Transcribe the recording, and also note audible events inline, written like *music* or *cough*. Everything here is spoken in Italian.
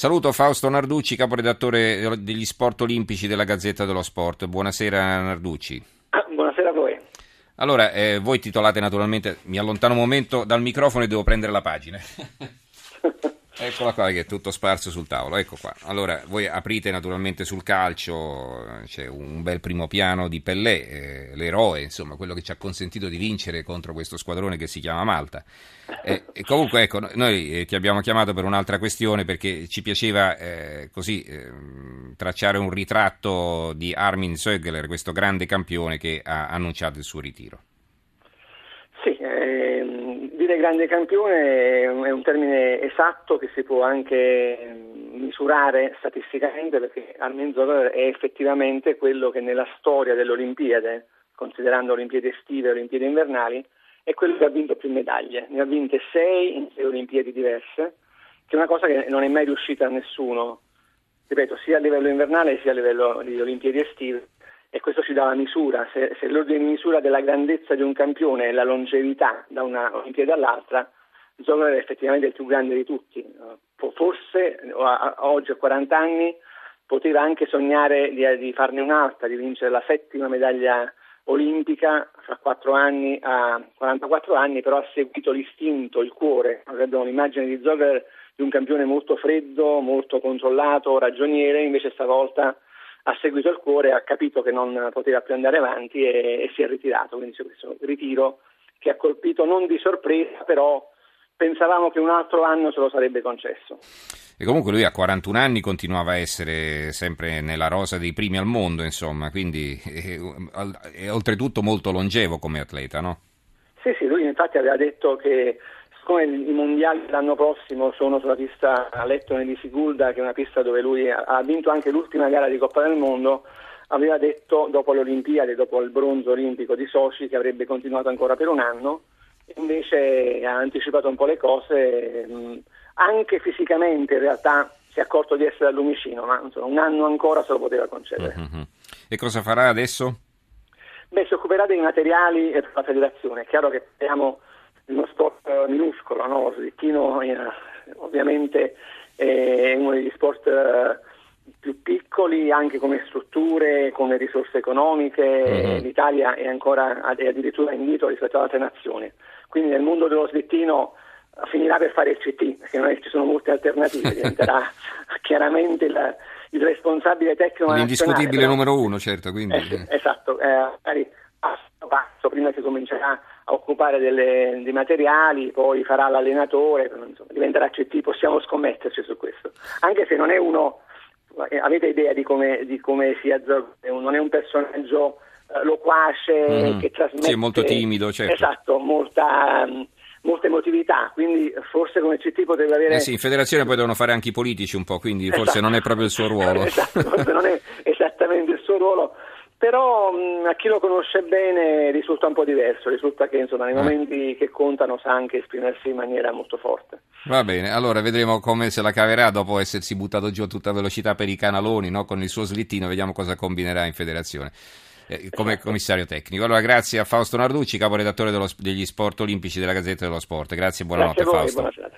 Saluto Fausto Narducci, caporedattore degli sport olimpici della Gazzetta dello Sport. Buonasera Narducci. *coughs* Buonasera a voi. Allora, eh, voi titolate naturalmente, mi allontano un momento dal microfono e devo prendere la pagina. *laughs* Eccola qua che è tutto sparso sul tavolo, ecco qua. Allora, voi aprite naturalmente sul calcio, c'è un bel primo piano di Pellè, eh, l'eroe, insomma, quello che ci ha consentito di vincere contro questo squadrone che si chiama Malta. Eh, e comunque, ecco, noi eh, ti abbiamo chiamato per un'altra questione perché ci piaceva eh, così ehm, tracciare un ritratto di Armin Sögler, questo grande campione che ha annunciato il suo ritiro. Sì, ehm, dire grande campione è un termine esatto che si può anche misurare statisticamente perché Armin Zoller è effettivamente quello che nella storia delle Olimpiadi, considerando Olimpiadi estive e Olimpiadi invernali, è quello che ha vinto più medaglie. Ne ha vinte sei in sei Olimpiadi diverse, che è una cosa che non è mai riuscita a nessuno, ripeto, sia a livello invernale sia a livello di Olimpiadi estive e questo ci dà la misura, se, se l'ordine di misura della grandezza di un campione è la longevità da una Olimpiade all'altra, Zoller è effettivamente il più grande di tutti. Forse oggi a 40 anni poteva anche sognare di, di farne un'altra, di vincere la settima medaglia olimpica fra 4 anni a 44 anni, però ha seguito l'istinto, il cuore. Abbiamo l'immagine di Zoller di un campione molto freddo, molto controllato, ragioniere, invece stavolta ha seguito il cuore, ha capito che non poteva più andare avanti e, e si è ritirato, quindi c'è questo ritiro che ha colpito non di sorpresa, però pensavamo che un altro anno se lo sarebbe concesso. E comunque lui a 41 anni continuava a essere sempre nella rosa dei primi al mondo, insomma, quindi è, è oltretutto molto longevo come atleta, no? Sì, sì, lui infatti aveva detto che siccome i mondiali l'anno prossimo sono sulla pista a Lettone di Sigulda, che è una pista dove lui ha vinto anche l'ultima gara di Coppa del Mondo, aveva detto dopo le Olimpiadi, dopo il bronzo olimpico di Sochi, che avrebbe continuato ancora per un anno, invece ha anticipato un po' le cose, anche fisicamente in realtà si è accorto di essere al lumicino, ma insomma, un anno ancora se lo poteva concedere. Mm-hmm. E cosa farà adesso? Beh, si occuperà dei materiali per la federazione. È chiaro che abbiamo uno sport minuscolo, no? lo slittino eh, ovviamente è uno degli sport eh, più piccoli anche come strutture, come risorse economiche, mm-hmm. l'Italia è ancora è addirittura indietro rispetto ad altre nazioni. Quindi nel mondo dello slittino finirà per fare il CT, perché non è che ci sono molte alternative, *laughs* diventerà chiaramente il, il responsabile tecnico. L'indiscutibile però, numero uno, certo. Quindi... Eh, esatto, eh, magari passo passo prima si comincerà a occupare delle, dei materiali, poi farà l'allenatore, insomma, diventerà CT, possiamo scommetterci su questo. Anche se non è uno, eh, avete idea di come, di come sia Zorro, non è un personaggio eh, loquace mm. che trasmette... Sì, molto timido, certo. Esatto, molta... Um, molta emotività, quindi forse come CT potrebbe avere... Eh sì, in federazione poi devono fare anche i politici un po', quindi esatto. forse non è proprio il suo ruolo. *laughs* esatto, forse non è esattamente il suo ruolo, però mh, a chi lo conosce bene risulta un po' diverso, risulta che insomma, nei eh. momenti che contano sa anche esprimersi in maniera molto forte. Va bene, allora vedremo come se la caverà dopo essersi buttato giù a tutta velocità per i canaloni no? con il suo slittino, vediamo cosa combinerà in federazione. Eh, come esatto. commissario tecnico. Allora, grazie a Fausto Narducci, caporedattore dello, degli sport olimpici della Gazzetta dello Sport. Grazie e buonanotte, grazie Fausto.